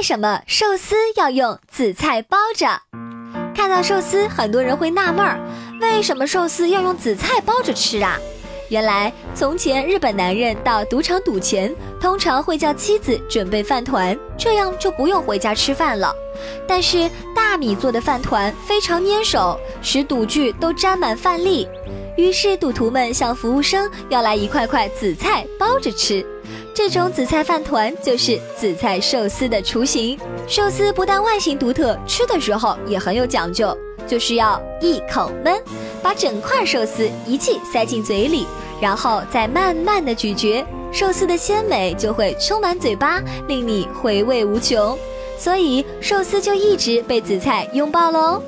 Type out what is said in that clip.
为什么寿司要用紫菜包着？看到寿司，很多人会纳闷儿，为什么寿司要用紫菜包着吃啊？原来，从前日本男人到赌场赌钱，通常会叫妻子准备饭团，这样就不用回家吃饭了。但是大米做的饭团非常粘手，使赌具都沾满饭粒，于是赌徒们向服务生要来一块块紫菜包着吃。这种紫菜饭团就是紫菜寿司的雏形。寿司不但外形独特，吃的时候也很有讲究，就是要一口闷，把整块寿司一气塞进嘴里，然后再慢慢的咀嚼，寿司的鲜美就会充满嘴巴，令你回味无穷。所以寿司就一直被紫菜拥抱喽。